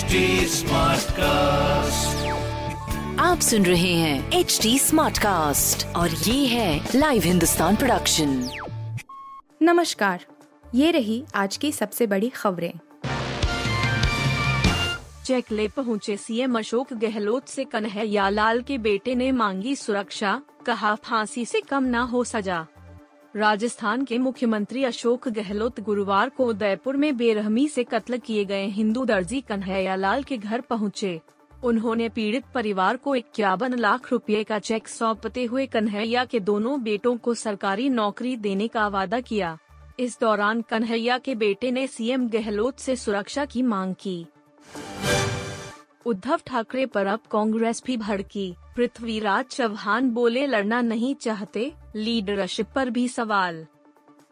HD cast आप सुन रहे हैं एच डी स्मार्ट कास्ट और ये है लाइव हिंदुस्तान प्रोडक्शन नमस्कार ये रही आज की सबसे बड़ी खबरें। चेक ले पहुँचे सीएम अशोक गहलोत से कन्हैया लाल के बेटे ने मांगी सुरक्षा कहा फांसी से कम ना हो सजा। राजस्थान के मुख्यमंत्री अशोक गहलोत गुरुवार को उदयपुर में बेरहमी से कत्ल किए गए हिंदू दर्जी कन्हैया लाल के घर पहुँचे। उन्होंने पीड़ित परिवार को इक्यावन लाख रुपए का चेक सौंपते हुए कन्हैया के दोनों बेटों को सरकारी नौकरी देने का वादा किया इस दौरान कन्हैया के बेटे ने सीएम गहलोत से सुरक्षा की मांग की उद्धव ठाकरे पर अब कांग्रेस भी भड़की। पृथ्वीराज चौहान बोले, लड़ना नहीं चाहते, लीडरशिप पर भी सवाल।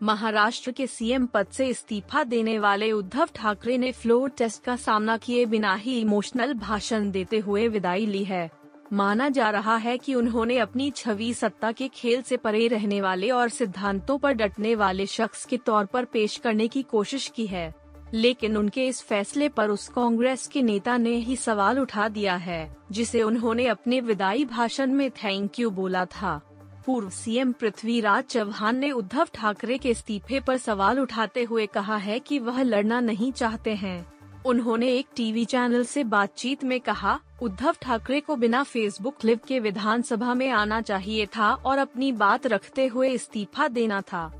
महाराष्ट्र के सीएम पद से इस्तीफा देने वाले उद्धव ठाकरे ने फ्लोर टेस्ट का सामना किए बिना ही इमोशनल भाषण देते हुए विदाई ली है। माना जा रहा है कि उन्होंने अपनी छवि सत्ता के खेल से परे रहने वाले और सिद्धांतों पर डटने वाले शख्स के तौर पर पेश करने की कोशिश की है। लेकिन उनके इस फैसले पर उस कांग्रेस के नेता ने ही सवाल उठा दिया है, जिसे उन्होंने अपने विदाई भाषण में थैंक यू बोला था। पूर्व सीएम पृथ्वीराज चौहान ने उद्धव ठाकरे के इस्तीफे पर सवाल उठाते हुए कहा है कि वह लड़ना नहीं चाहते हैं। उन्होंने एक टीवी चैनल से बातचीत में कहा, उद्धव ठाकरे को बिना फेसबुक क्लिप के विधानसभा में आना चाहिए था और अपनी बात रखते हुए इस्तीफा देना था।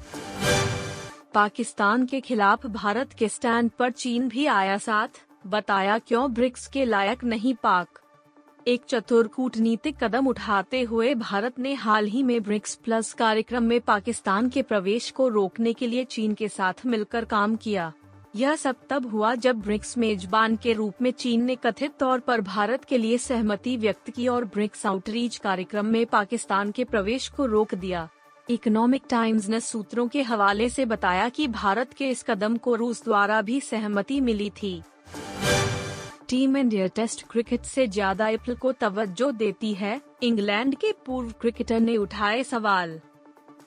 पाकिस्तान के खिलाफ भारत के स्टैंड पर चीन भी आया साथ, बताया क्यों ब्रिक्स के लायक नहीं पाक? एक चतुर कूटनीतिक कदम उठाते हुए भारत ने हाल ही में ब्रिक्स प्लस कार्यक्रम में पाकिस्तान के प्रवेश को रोकने के लिए चीन के साथ मिलकर काम किया। यह सब तब हुआ जब ब्रिक्स मेजबान के रूप में चीन ने कथित तौर पर भारत के लिए सहमति व्यक्त की और ब्रिक्स आउटरीच कार्यक्रम में पाकिस्तान के प्रवेश को रोक दिया। इकोनॉमिक टाइम्स ने सूत्रों के हवाले से बताया कि भारत के इस कदम को रूस द्वारा भी सहमति मिली थी। टीम इंडिया टेस्ट क्रिकेट से ज़्यादा एप्पल को तवज्जो देती है, इंग्लैंड के पूर्व क्रिकेटर ने उठाए सवाल।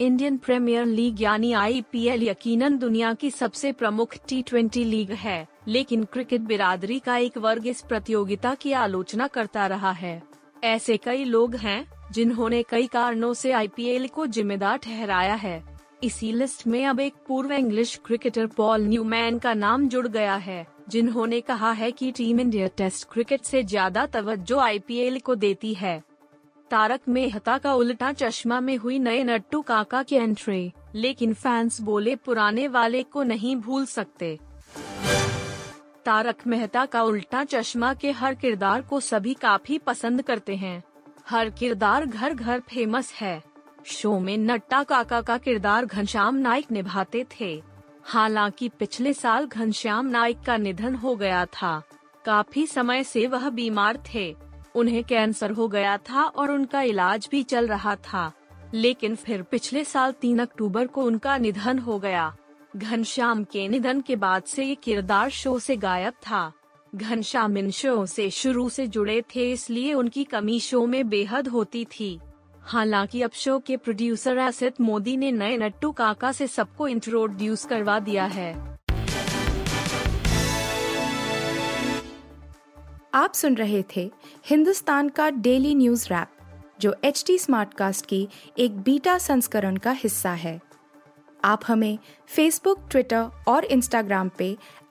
इंडियन प्रीमियर लीग यानी आईपीएल यकीनन दुनिया की सबसे प्रमुख टी लीग है, लेकिन क्रिकेट बिरादरी का एक वर्ग इस प्रतियोगिता की आलोचना करता रहा है। ऐसे कई लोग हैं जिन्होंने कई कारणों से आईपीएल को जिम्मेदार ठहराया है। इसी लिस्ट में अब एक पूर्व इंग्लिश क्रिकेटर पॉल न्यूमैन का नाम जुड़ गया है, जिन्होंने कहा है कि टीम इंडिया टेस्ट क्रिकेट से ज़्यादा तवज्जो आईपीएल को देती है। तारक मेहता का उल्टा चश्मा में हुई नए नट्टू काका की एंट्री लेकिन फैंस बोले पुराने वाले को नहीं भूल सकते। तारक मेहता का उल्टा चश्मा के हर किरदार को सभी काफ़ी पसंद करते हैं। हर किरदार घर घर फ़ेमस है। शो में नट्टा काका का किरदार घनश्याम नाइक निभाते थे। हालाँकि पिछले साल घनश्याम नाइक का निधन हो गया था। काफ़ी समय से वह बीमार थे। उन्हें कैंसर हो गया था और उनका इलाज भी चल रहा था। लेकिन फिर पिछले साल तीन अक्टूबर को उनका निधन हो गया। घनश्याम के निधन के बाद से ये किरदार शो से गायब था। घनश्याम इन शो से शुरू से जुड़े थे, इसलिए उनकी कमी शो में बेहद होती थी। हालाँकि अब शो के प्रोड्यूसर असित मोदी ने नए नट्टू काका से सबको इंट्रोड्यूस करवा दिया है। आप सुन रहे थे हिंदुस्तान का डेली न्यूज़ रैप, जो एच टी स्मार्टकास्ट की एक बीटा संस्करण का हिस्सा है। आप हमें फेसबुक ट्विटर और इंस्टाग्राम पे